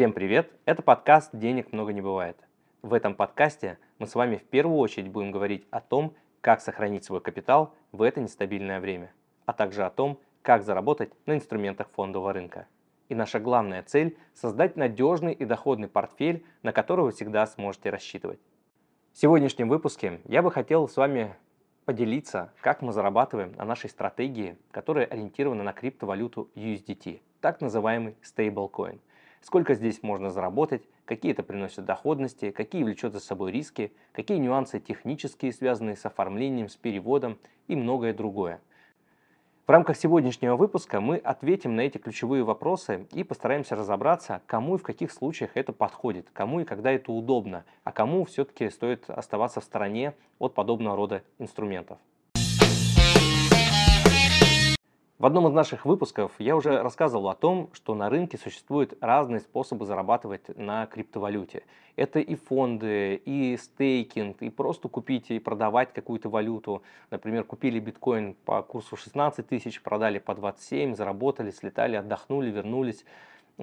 Всем привет! Это подкаст «Денег много не бывает». В этом подкасте мы с вами в первую очередь будем говорить о том, как сохранить свой капитал в это нестабильное время, а также о том, как заработать на инструментах фондового рынка. И наша главная цель – создать надежный и доходный портфель, на который вы всегда сможете рассчитывать. В сегодняшнем выпуске я бы хотел с вами поделиться, как мы зарабатываем на нашей стратегии, которая ориентирована на криптовалюту USDT, так называемый stablecoin. Сколько здесь можно заработать, какие это приносит доходности, какие влечет за собой риски, какие нюансы технические, связанные с оформлением, с переводом и многое другое. В рамках сегодняшнего выпуска мы ответим на эти ключевые вопросы и постараемся разобраться, кому и в каких случаях это подходит, кому и когда это удобно, а кому все-таки стоит оставаться в стороне от подобного рода инструментов. В одном из наших выпусков я уже рассказывал о том, что на рынке существуют разные способы зарабатывать на криптовалюте. Это и фонды, и стейкинг, и просто купить и продавать какую-то валюту. Например, купили биткоин по курсу 16 тысяч, продали по 27, заработали, слетали, отдохнули, вернулись,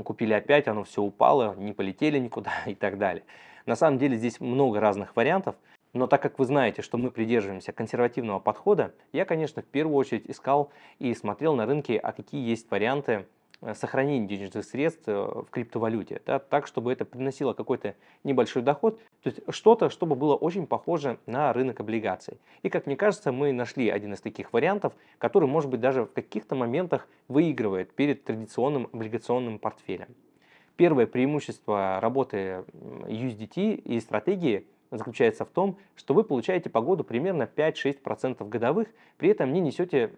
купили опять, оно все упало, не полетели никуда и так далее. На самом деле здесь много разных вариантов. Но так как вы знаете, что мы придерживаемся консервативного подхода, я, конечно, в первую очередь искал и смотрел на рынке, а какие есть варианты э, сохранения денежных средств э, в криптовалюте, да, так, чтобы это приносило какой-то небольшой доход, то есть что-то, чтобы было очень похоже на рынок облигаций. И, как мне кажется, мы нашли один из таких вариантов, который, может быть, даже в каких-то моментах выигрывает перед традиционным облигационным портфелем. Первое преимущество работы USDT и стратегии – заключается в том, что вы получаете по году примерно 5-6% годовых, при этом не несете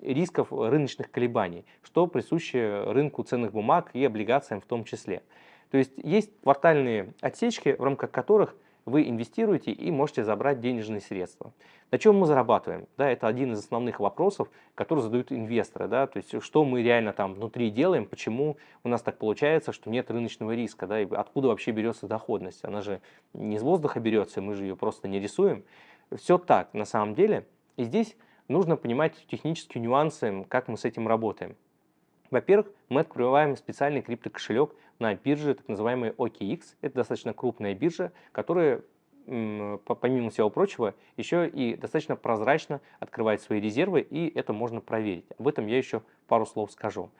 рисков рыночных колебаний, что присуще рынку ценных бумаг и облигациям в том числе. То есть есть квартальные отсечки, в рамках которых вы инвестируете и можете забрать денежные средства. На чем мы зарабатываем? Да, это один из основных вопросов, который задают инвесторы. Да, то есть что мы реально там внутри делаем, почему у нас так получается, что нет рыночного риска, да, и откуда вообще берется доходность. Она же не из воздуха берется, мы же ее просто не рисуем. Все так на самом деле. И здесь нужно понимать технические нюансы, как мы с этим работаем. Во-первых, мы открываем специальный криптокошелек на бирже, так называемый OKX. Это достаточно крупная биржа, которая, помимо всего прочего, еще и достаточно прозрачно открывает свои резервы, и это можно проверить. Об этом я еще пару слов скажу.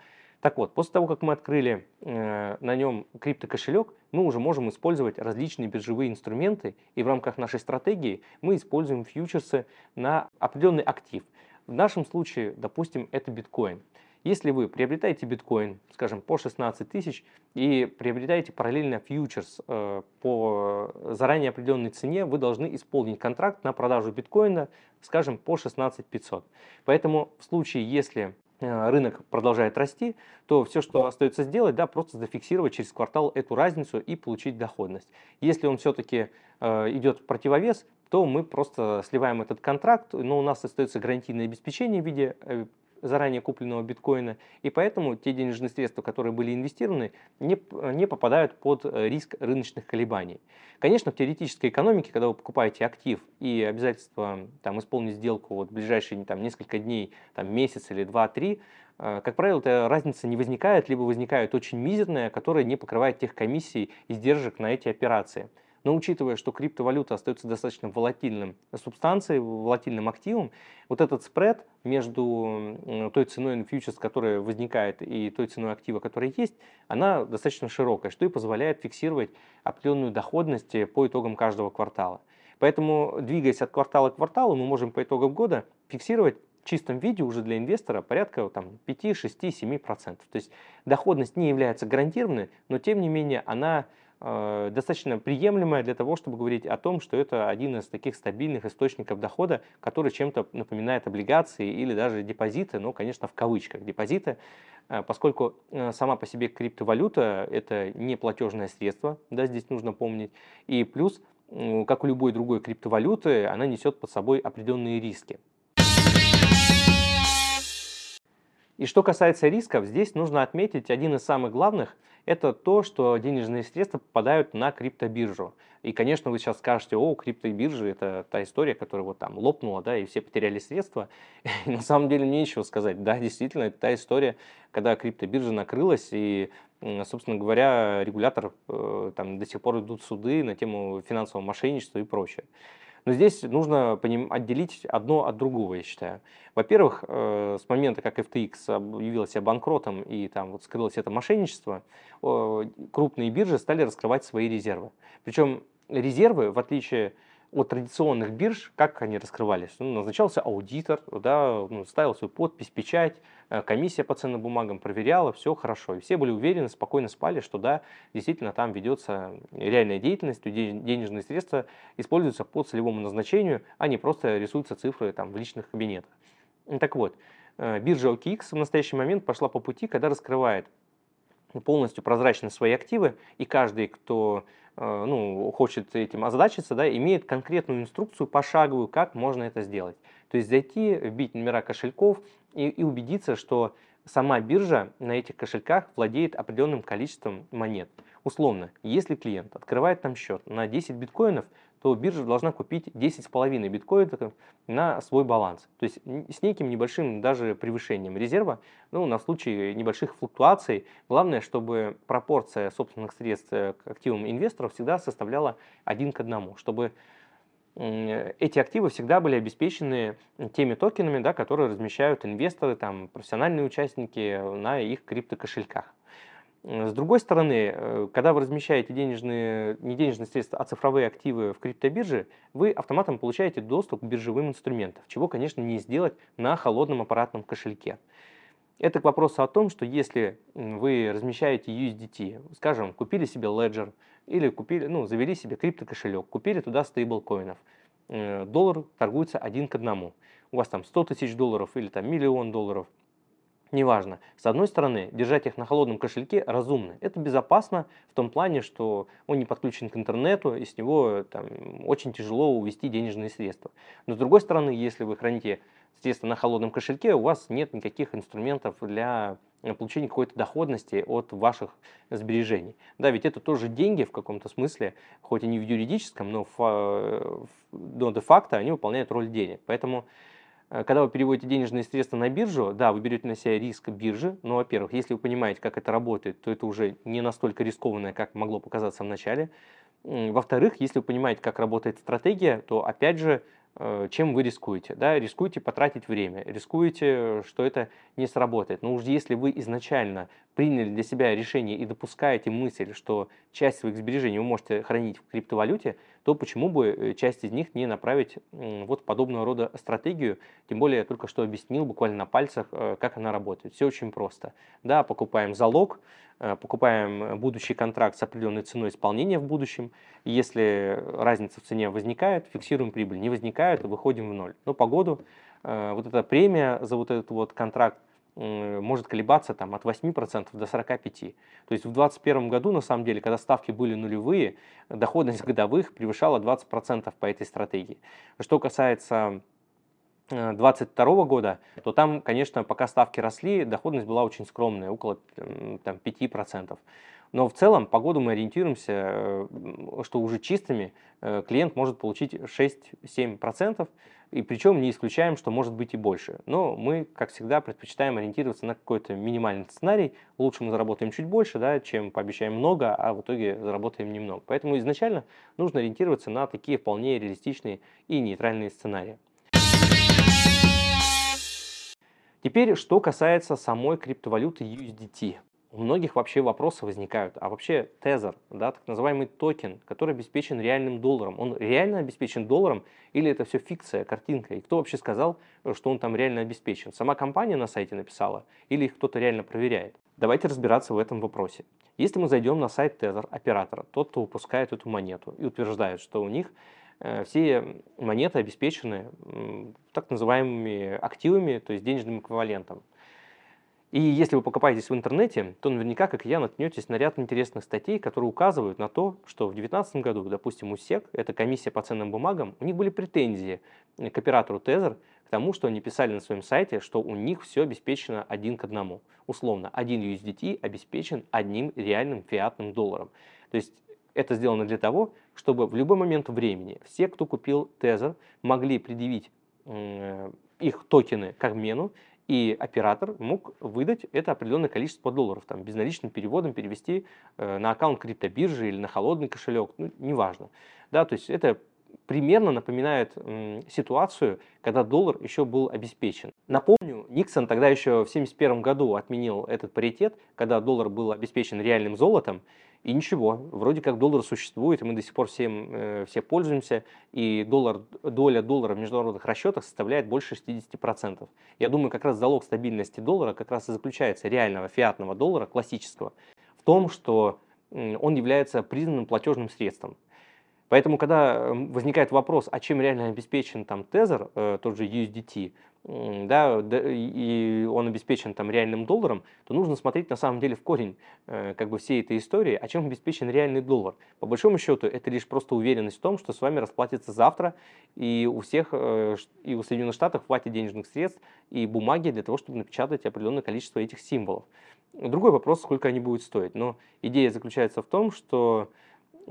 Так вот, после того, как мы открыли э, на нем криптокошелек, мы уже можем использовать различные биржевые инструменты, и в рамках нашей стратегии мы используем фьючерсы на определенный актив. В нашем случае, допустим, это биткоин. Если вы приобретаете биткоин, скажем, по 16 тысяч и приобретаете параллельно фьючерс э, по заранее определенной цене, вы должны исполнить контракт на продажу биткоина, скажем, по 16 500. Поэтому в случае, если э, рынок продолжает расти, то все, что остается сделать, да, просто зафиксировать через квартал эту разницу и получить доходность. Если он все-таки э, идет в противовес, то мы просто сливаем этот контракт, но у нас остается гарантийное обеспечение в виде э, заранее купленного биткоина, и поэтому те денежные средства, которые были инвестированы, не, не попадают под э, риск рыночных колебаний. Конечно, в теоретической экономике, когда вы покупаете актив и обязательство там, исполнить сделку вот, в ближайшие там, несколько дней, там, месяц или два-три, э, как правило, эта разница не возникает, либо возникает очень мизерная, которая не покрывает тех комиссий и сдержек на эти операции. Но учитывая, что криптовалюта остается достаточно волатильным субстанцией, волатильным активом, вот этот спред между той ценой фьючерс, которая возникает, и той ценой актива, которая есть, она достаточно широкая, что и позволяет фиксировать определенную доходность по итогам каждого квартала. Поэтому, двигаясь от квартала к кварталу, мы можем по итогам года фиксировать в чистом виде уже для инвестора порядка там, 5, 6, 7%. То есть доходность не является гарантированной, но тем не менее она Э, достаточно приемлемая для того, чтобы говорить о том, что это один из таких стабильных источников дохода, который чем-то напоминает облигации или даже депозиты, но, конечно, в кавычках депозиты, э, поскольку э, сама по себе криптовалюта – это не платежное средство, да, здесь нужно помнить, и плюс, как у любой другой криптовалюты, она несет под собой определенные риски. И что касается рисков, здесь нужно отметить один из самых главных – это то, что денежные средства попадают на криптобиржу. И, конечно, вы сейчас скажете, о, криптобиржа – это та история, которая вот там лопнула, да, и все потеряли средства. И на самом деле нечего сказать. Да, действительно, это та история, когда криптобиржа накрылась, и собственно говоря, регулятор, э, там до сих пор идут суды на тему финансового мошенничества и прочее. Но здесь нужно отделить одно от другого, я считаю. Во-первых, э, с момента, как FTX объявила себя банкротом и там вот скрылось это мошенничество, крупные биржи стали раскрывать свои резервы. Причем резервы, в отличие от традиционных бирж, как они раскрывались? Ну, назначался аудитор, да, ну, ставил свою подпись, печать, э, комиссия по ценным бумагам проверяла, все хорошо. И все были уверены, спокойно спали, что да, действительно там ведется реальная деятельность, денежные средства используются по целевому назначению, а не просто рисуются цифры там, в личных кабинетах. Так вот, э, биржа OKX в настоящий момент пошла по пути, когда раскрывает полностью прозрачно свои активы, и каждый, кто ну, хочет этим озадачиться, да, имеет конкретную инструкцию пошаговую, как можно это сделать. То есть зайти, вбить номера кошельков и, и убедиться, что сама биржа на этих кошельках владеет определенным количеством монет. Условно, если клиент открывает там счет на 10 биткоинов, то биржа должна купить 10,5 биткоинов на свой баланс. То есть с неким небольшим даже превышением резерва, ну, на случай небольших флуктуаций. Главное, чтобы пропорция собственных средств к активам инвесторов всегда составляла один к одному, чтобы эти активы всегда были обеспечены теми токенами, да, которые размещают инвесторы, там, профессиональные участники на их криптокошельках. С другой стороны, э, когда вы размещаете денежные, не денежные средства, а цифровые активы в криптобирже, вы автоматом получаете доступ к биржевым инструментам, чего, конечно, не сделать на холодном аппаратном кошельке. Это к вопросу о том, что если вы размещаете USDT, скажем, купили себе Ledger или купили, ну, завели себе криптокошелек, купили туда стейблкоинов, э, доллар торгуется один к одному. У вас там 100 тысяч долларов или там миллион долларов – Неважно. С одной стороны, держать их на холодном кошельке разумно. Это безопасно в том плане, что он не подключен к интернету, и с него там, очень тяжело увести денежные средства. Но с другой стороны, если вы храните средства на холодном кошельке, у вас нет никаких инструментов для получения какой-то доходности от ваших сбережений. Да, ведь это тоже деньги в каком-то смысле, хоть и не в юридическом, но, в, но де-факто они выполняют роль денег. Поэтому Э, когда вы переводите денежные средства на биржу, да, вы берете на себя риск биржи, но, во-первых, если вы понимаете, как это работает, то это уже не настолько рискованное, как могло показаться в начале. Во-вторых, если вы понимаете, как работает стратегия, то, опять же, Э, чем вы рискуете. Да? Рискуете потратить время, рискуете, что это не сработает. Но уж если вы изначально приняли для себя решение и допускаете мысль, что часть своих сбережений вы можете хранить в криптовалюте, то почему бы э, часть из них не направить вот подобного рода стратегию? Тем более я только что объяснил буквально на пальцах, э, как она работает. Все очень просто. Да, покупаем залог, покупаем будущий контракт с определенной ценой исполнения в будущем. Если разница в цене возникает, фиксируем прибыль. Не возникает, выходим в ноль. Но по году э, вот эта премия за вот этот вот контракт э, может колебаться там, от 8% до 45%. То есть в 2021 году, на самом деле, когда ставки были нулевые, доходность годовых превышала 20% по этой стратегии. Что касается 2022 э, года, то там, конечно, пока ставки росли, доходность была очень скромная, около там, 5%. Но в целом по году мы ориентируемся, э, что уже чистыми э, клиент может получить 6-7%, и причем не исключаем, что может быть и больше. Но мы, как всегда, предпочитаем ориентироваться на какой-то минимальный сценарий. Лучше мы заработаем чуть больше, да, чем пообещаем много, а в итоге заработаем немного. Поэтому изначально нужно ориентироваться на такие вполне реалистичные и нейтральные сценарии. Теперь, что касается самой криптовалюты USDT у многих вообще вопросы возникают. А вообще тезер, да, так называемый токен, который обеспечен реальным долларом, он реально обеспечен долларом или это все фикция, картинка? И кто вообще сказал, что он там реально обеспечен? Сама компания на сайте написала или их кто-то реально проверяет? Давайте разбираться в этом вопросе. Если мы зайдем на сайт тезер оператора, тот, кто выпускает эту монету и утверждает, что у них э, все монеты обеспечены так называемыми активами, то есть денежным эквивалентом. И если вы покопаетесь в интернете, то наверняка, как и я, наткнетесь на ряд интересных статей, которые указывают на то, что в 2019 году, допустим, у СЕК, это комиссия по ценным бумагам, у них были претензии к оператору Тезер к тому, что они писали на своем сайте, что у них все обеспечено один к одному. Условно, один USDT обеспечен одним реальным фиатным долларом. То есть это сделано для того, чтобы в любой момент времени все, кто купил Тезер, могли предъявить их токены к обмену И оператор мог выдать это определенное количество долларов, там, безналичным переводом перевести э, на аккаунт криптобиржи или на холодный кошелек, ну, неважно. Да, то есть это примерно напоминает м, ситуацию, когда доллар еще был обеспечен. Напомню, Никсон тогда еще в 1971 году отменил этот паритет, когда доллар был обеспечен реальным золотом, и ничего, вроде как доллар существует, мы до сих пор всем, э, все пользуемся, и доллар, доля доллара в международных расчетах составляет больше 60%. Я думаю, как раз залог стабильности доллара как раз и заключается реального фиатного доллара, классического, в том, что он является признанным платежным средством. Поэтому, когда возникает вопрос, а чем реально обеспечен там тезер, э, тот же USDT, да, и он обеспечен там реальным долларом, то нужно смотреть на самом деле в корень э, как бы всей этой истории, о чем обеспечен реальный доллар. По большому счету, это лишь просто уверенность в том, что с вами расплатится завтра, и у всех, э, и у Соединенных Штатов хватит денежных средств и бумаги для того, чтобы напечатать определенное количество этих символов. Другой вопрос, сколько они будут стоить. Но идея заключается в том, что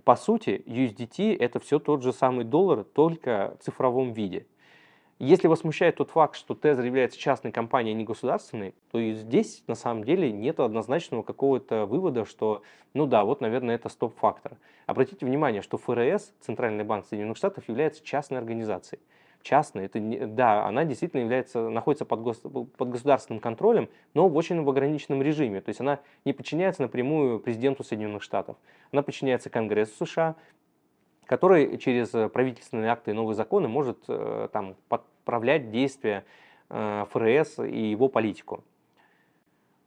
по сути, USDT это все тот же самый доллар, только в цифровом виде. Если вас смущает тот факт, что Тезер является частной компанией, а не государственной, то и здесь на самом деле нет однозначного какого-то вывода, что, ну да, вот, наверное, это стоп-фактор. Обратите внимание, что ФРС, Центральный банк Соединенных Штатов, является частной организацией частная. Это не, да, она действительно является, находится под, гос, под государственным контролем, но в очень в ограниченном режиме. То есть она не подчиняется напрямую президенту Соединенных Штатов. Она подчиняется Конгрессу США, который через правительственные акты и новые законы может э, там, подправлять действия э, ФРС и его политику.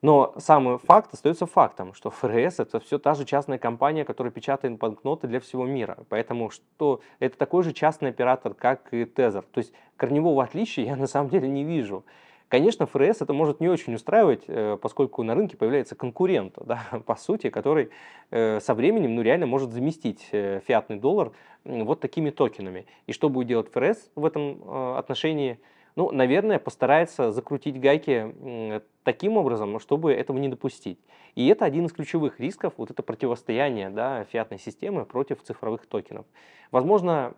Но самый факт остается фактом, что ФРС это все та же частная компания, которая печатает банкноты для всего мира. Поэтому что это такой же частный оператор, как и Тезер. То есть корневого отличия я на самом деле не вижу. Конечно, ФРС это может не очень устраивать, э, поскольку на рынке появляется конкурент, да, по сути, который э, со временем ну, реально может заместить э, фиатный доллар вот такими токенами. И что будет делать ФРС в этом отношении – ну, наверное, постарается закрутить гайки таким образом, чтобы этого не допустить. И это один из ключевых рисков, вот это противостояние да, фиатной системы против цифровых токенов. Возможно,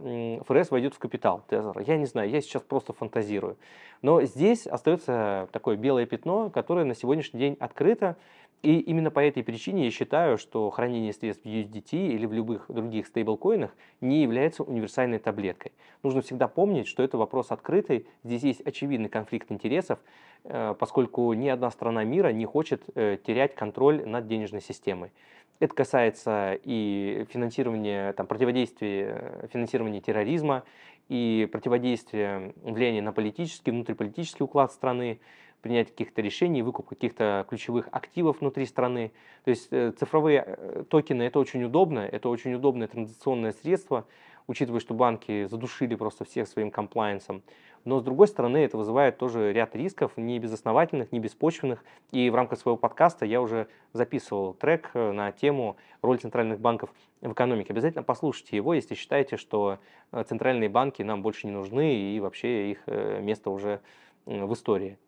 ФРС войдет в капитал Тезера, я не знаю, я сейчас просто фантазирую. Но здесь остается такое белое пятно, которое на сегодняшний день открыто, и именно по этой причине я считаю, что хранение средств в USDT или в любых других стейблкоинах не является универсальной таблеткой. Нужно всегда помнить, что это вопрос открытый, здесь есть очевидный конфликт интересов, э, поскольку ни одна страна мира не хочет э, терять контроль над денежной системой. Это касается и финансирования, там, противодействия финансирования терроризма, и противодействия влияния на политический, внутриполитический уклад страны, принять каких-то решений, выкуп каких-то ключевых активов внутри страны. То есть э, цифровые э, токены это очень удобно, это очень удобное транзакционное средство, учитывая, что банки задушили просто всех своим комплайенсом. Но с другой стороны, это вызывает тоже ряд рисков, не безосновательных, не беспочвенных. И в рамках своего подкаста я уже записывал трек э, на тему роль центральных банков в экономике. Обязательно послушайте его, если считаете, что центральные банки нам больше не нужны и вообще их место уже в истории.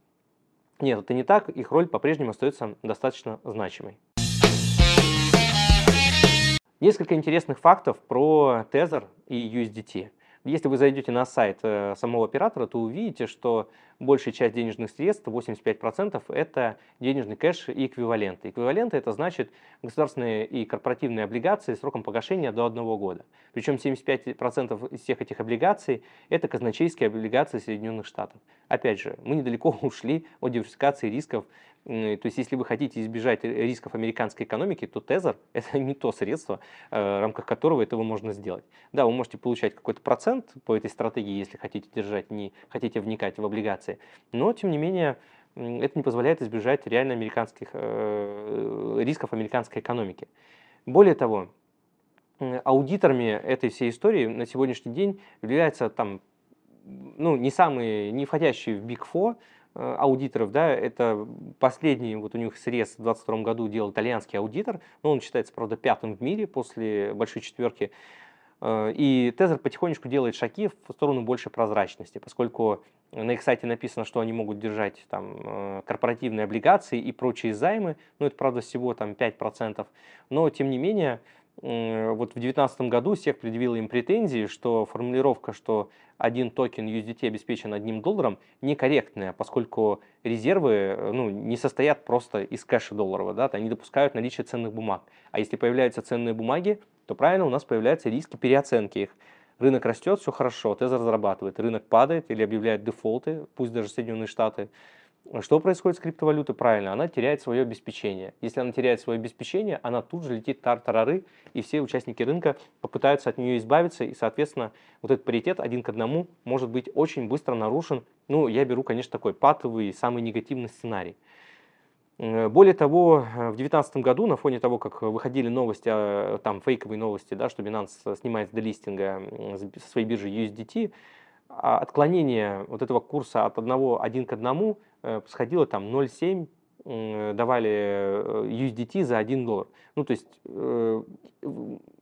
Нет, это не так, их роль по-прежнему остается достаточно значимой. Несколько интересных фактов про Tether и USDT. Если вы зайдете на сайт э, самого оператора, то увидите, что большая часть денежных средств, 85%, это денежный кэш и эквиваленты. Эквиваленты это значит государственные и корпоративные облигации сроком погашения до одного года. Причем 75% из всех этих облигаций это казначейские облигации Соединенных Штатов. Опять же, мы недалеко ушли от диверсификации рисков то есть, если вы хотите избежать рисков американской экономики, то Тезер – это не то средство, э, в рамках которого этого можно сделать. Да, вы можете получать какой-то процент по этой стратегии, если хотите держать, не хотите вникать в облигации, но, тем не менее, это не позволяет избежать реально американских э, рисков американской экономики. Более того, аудиторами этой всей истории на сегодняшний день являются там, ну, не самые, не входящие в Big Four, Э, аудиторов, да, это последний, вот у них срез в 2022 году делал итальянский аудитор, но он считается, правда, пятым в мире после большой четверки. Э, и Тезер потихонечку делает шаги в сторону большей прозрачности, поскольку на их сайте написано, что они могут держать там э, корпоративные облигации и прочие займы, ну это правда всего там 5%, но тем не менее вот в 2019 году SEC предъявила им претензии, что формулировка, что один токен USDT обеспечен одним долларом, некорректная, поскольку резервы э, ну, не состоят просто из кэша долларового, да, они допускают наличие ценных бумаг. А если появляются ценные бумаги, то правильно у нас появляются риски переоценки их. Рынок растет, все хорошо, Тезер зарабатывает. Рынок падает или объявляет дефолты, пусть даже Соединенные Штаты, что происходит с криптовалютой? Правильно, она теряет свое обеспечение. Если она теряет свое обеспечение, она тут же летит тар-тарары, и все участники рынка попытаются от нее избавиться, и, соответственно, вот этот паритет один к одному может быть очень быстро нарушен. Ну, я беру, конечно, такой патовый, самый негативный сценарий. Э, более того, э, в 2019 году на фоне того, как выходили новости, а, там фейковые новости, да, что Binance снимает с делистинга со своей биржи USDT, а отклонение вот этого курса от одного один к одному э, сходило там 0,7 давали э, USDT за 1 доллар. Ну, то есть э,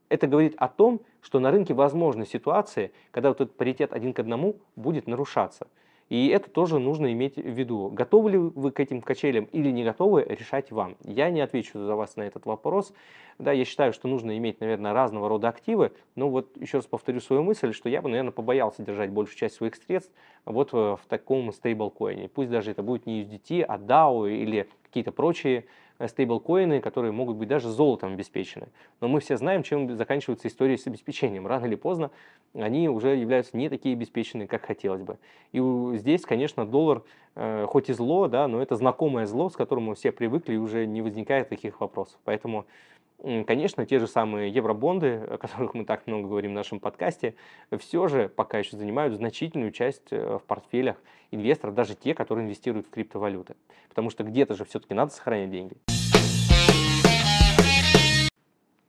это говорит о том, что на рынке возможны ситуации, когда вот этот паритет один к одному будет нарушаться. И это тоже нужно иметь в виду. Готовы ли вы к этим качелям или не готовы, решать вам. Я не отвечу за вас на этот вопрос. Да, я считаю, что нужно иметь, наверное, разного рода активы. Но вот еще раз повторю свою мысль, что я бы, наверное, побоялся держать большую часть своих средств вот в, в таком стейблкоине. Пусть даже это будет не USDT, а DAO или какие-то прочие Э, стейблкоины, которые могут быть даже золотом обеспечены. Но мы все знаем, чем заканчивается история с обеспечением. Рано или поздно они уже являются не такие обеспеченные, как хотелось бы. И здесь, конечно, доллар э, хоть и зло, да, но это знакомое зло, с которым мы все привыкли, и уже не возникает таких вопросов. Поэтому Конечно, те же самые евробонды, о которых мы так много говорим в нашем подкасте, все же пока еще занимают значительную часть э, в портфелях инвесторов, даже те, которые инвестируют в криптовалюты. Потому что где-то же все-таки надо сохранять деньги.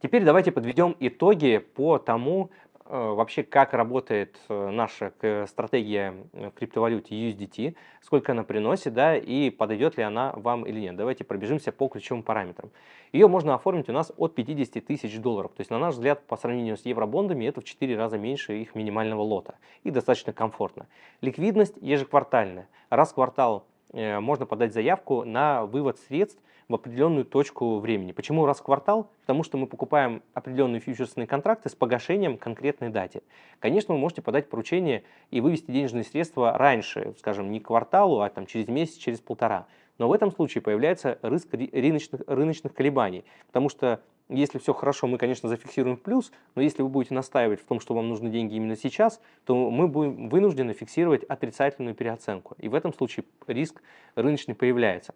Теперь давайте подведем итоги по тому, вообще, как работает э, наша стратегия в криптовалюте USDT, сколько она приносит, да, и подойдет ли она вам или нет. Давайте пробежимся по ключевым параметрам. Ее можно оформить у нас от 50 тысяч долларов. То есть, на наш взгляд, по сравнению с евробондами, это в 4 раза меньше их минимального лота. И достаточно комфортно. Ликвидность ежеквартальная. Раз в квартал э, можно подать заявку на вывод средств в определенную точку времени. Почему раз в квартал? Потому что мы покупаем определенные фьючерсные контракты с погашением конкретной дате. Конечно, вы можете подать поручение и вывести денежные средства раньше, скажем, не к кварталу, а там, через месяц, через полтора. Но в этом случае появляется риск рыночных, рыночных колебаний, потому что если все хорошо, мы, конечно, зафиксируем плюс, но если вы будете настаивать в том, что вам нужны деньги именно сейчас, то мы будем вынуждены фиксировать отрицательную переоценку. И в этом случае риск рыночный появляется.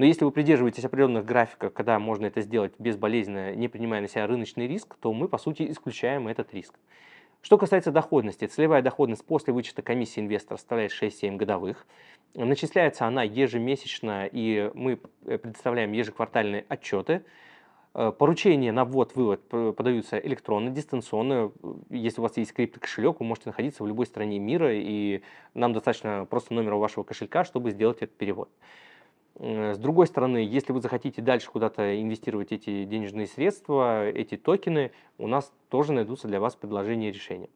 Но если вы придерживаетесь определенных графиков, когда можно это сделать безболезненно, не принимая на себя рыночный риск, то мы, по сути, исключаем этот риск. Что касается доходности, целевая доходность после вычета комиссии инвестора составляет 6-7 годовых. Начисляется она ежемесячно, и мы э, предоставляем ежеквартальные отчеты. Э, поручения на ввод-вывод подаются электронно, дистанционно. Если у вас есть криптокошелек, вы можете находиться в любой стране мира, и нам достаточно просто номера вашего кошелька, чтобы сделать этот перевод. С другой стороны, если вы захотите дальше куда-то инвестировать эти денежные средства, эти токены, у нас тоже найдутся для вас предложения и решения.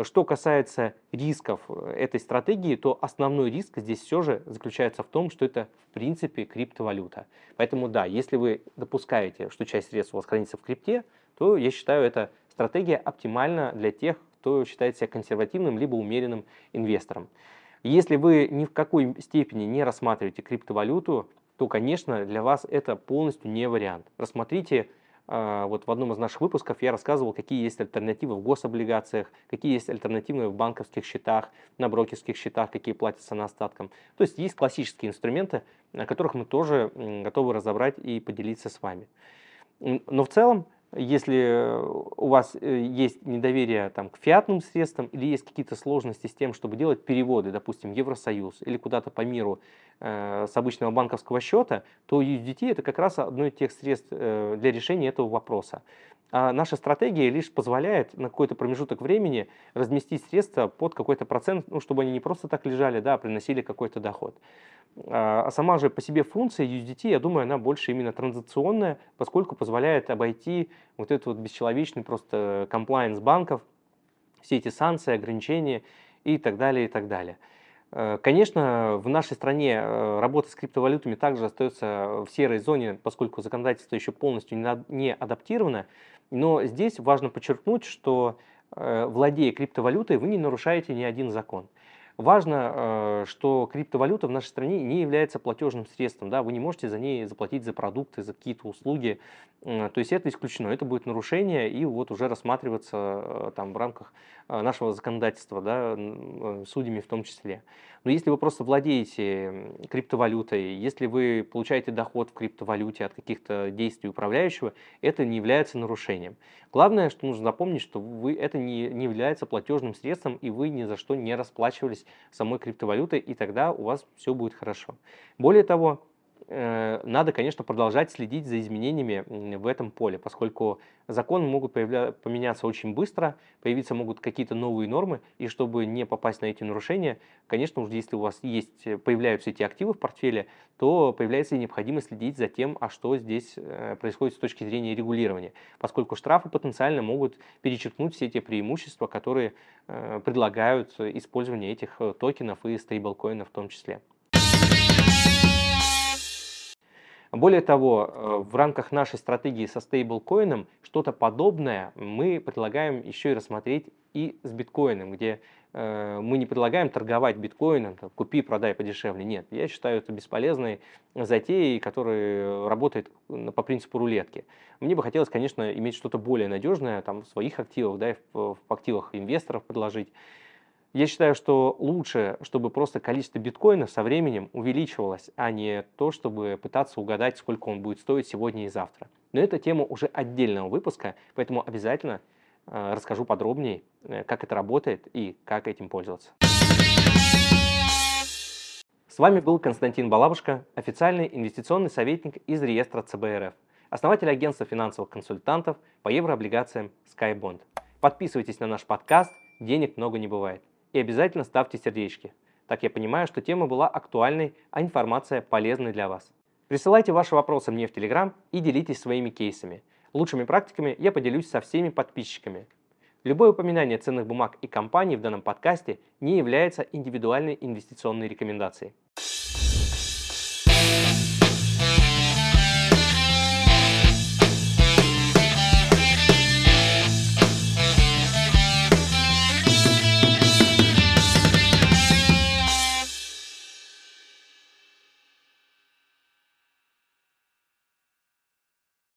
Что касается рисков э, этой стратегии, то основной риск здесь все же заключается в том, что это в принципе криптовалюта. Поэтому да, если вы допускаете, что часть средств у вас хранится в крипте, то я считаю, эта стратегия оптимальна для тех, кто считает себя консервативным либо умеренным инвестором. Если вы ни в какой степени не рассматриваете криптовалюту, то, конечно, для вас это полностью не вариант. Рассмотрите, а, вот в одном из наших выпусков я рассказывал, какие есть альтернативы в гособлигациях, какие есть альтернативы в банковских счетах, на брокерских счетах, какие платятся на остаткам. То есть есть классические инструменты, о которых мы тоже готовы разобрать и поделиться с вами. Но в целом если у вас э, есть недоверие там, к фиатным средствам или есть какие-то сложности с тем, чтобы делать переводы, допустим, Евросоюз или куда-то по миру э, с обычного банковского счета, то USDT это как раз одно из тех средств э, для решения этого вопроса. А наша стратегия лишь позволяет на какой-то промежуток времени разместить средства под какой-то процент, ну, чтобы они не просто так лежали, да, а приносили какой-то доход. А, а сама же по себе функция USDT, я думаю, она больше именно транзакционная, поскольку позволяет обойти вот этот вот бесчеловечный просто комплайенс банков, все эти санкции, ограничения и так далее, и так далее. Э, конечно, в нашей стране э, работа с криптовалютами также остается в серой зоне, поскольку законодательство еще полностью не адаптировано. Но здесь важно подчеркнуть, что э, владея криптовалютой, вы не нарушаете ни один закон. Важно, э, что криптовалюта в нашей стране не является платежным средством. Да? Вы не можете за ней заплатить за продукты, за какие-то услуги. То есть это исключено. Это будет нарушение и вот уже рассматриваться э, там, в рамках э, нашего законодательства, да, судьями в том числе. Но если вы просто владеете криптовалютой, если вы получаете доход в криптовалюте от каких-то действий управляющего, это не является нарушением. Главное, что нужно запомнить, что вы, это не, не является платежным средством, и вы ни за что не расплачивались самой криптовалютой, и тогда у вас все будет хорошо. Более того, надо, конечно, продолжать следить за изменениями в этом поле, поскольку законы могут появля... поменяться очень быстро, появиться могут какие-то новые нормы, и чтобы не попасть на эти нарушения, конечно, уже если у вас есть, э, появляются эти активы в портфеле, то появляется и необходимость следить за тем, а что здесь э, происходит с точки зрения регулирования, поскольку штрафы потенциально могут перечеркнуть все те преимущества, которые предлагают использование этих токенов и стейблкоинов в том числе. Более того, э, в рамках нашей стратегии со стейблкоином что-то подобное мы предлагаем еще и рассмотреть и с биткоином, где э, мы не предлагаем торговать биткоином, купи, продай подешевле. Нет, я считаю это бесполезной затеей, которая работает по принципу рулетки. Мне бы хотелось, конечно, иметь что-то более надежное там, в своих активах, да, в, в активах инвесторов предложить. Я считаю, что лучше, чтобы просто количество биткоина со временем увеличивалось, а не то, чтобы пытаться угадать, сколько он будет стоить сегодня и завтра. Но это тема уже отдельного выпуска, поэтому обязательно э, расскажу подробнее, э, как это работает и как этим пользоваться. С вами был Константин Балабушка, официальный инвестиционный советник из реестра ЦБРФ, основатель агентства финансовых консультантов по еврооблигациям SkyBond. Подписывайтесь на наш подкаст «Денег много не бывает» и обязательно ставьте сердечки. Так я понимаю, что тема была актуальной, а информация полезной для вас. Присылайте ваши вопросы мне в Телеграм и делитесь своими кейсами. Лучшими практиками я поделюсь со всеми подписчиками. Любое упоминание ценных бумаг и компаний в данном подкасте не является индивидуальной инвестиционной рекомендацией.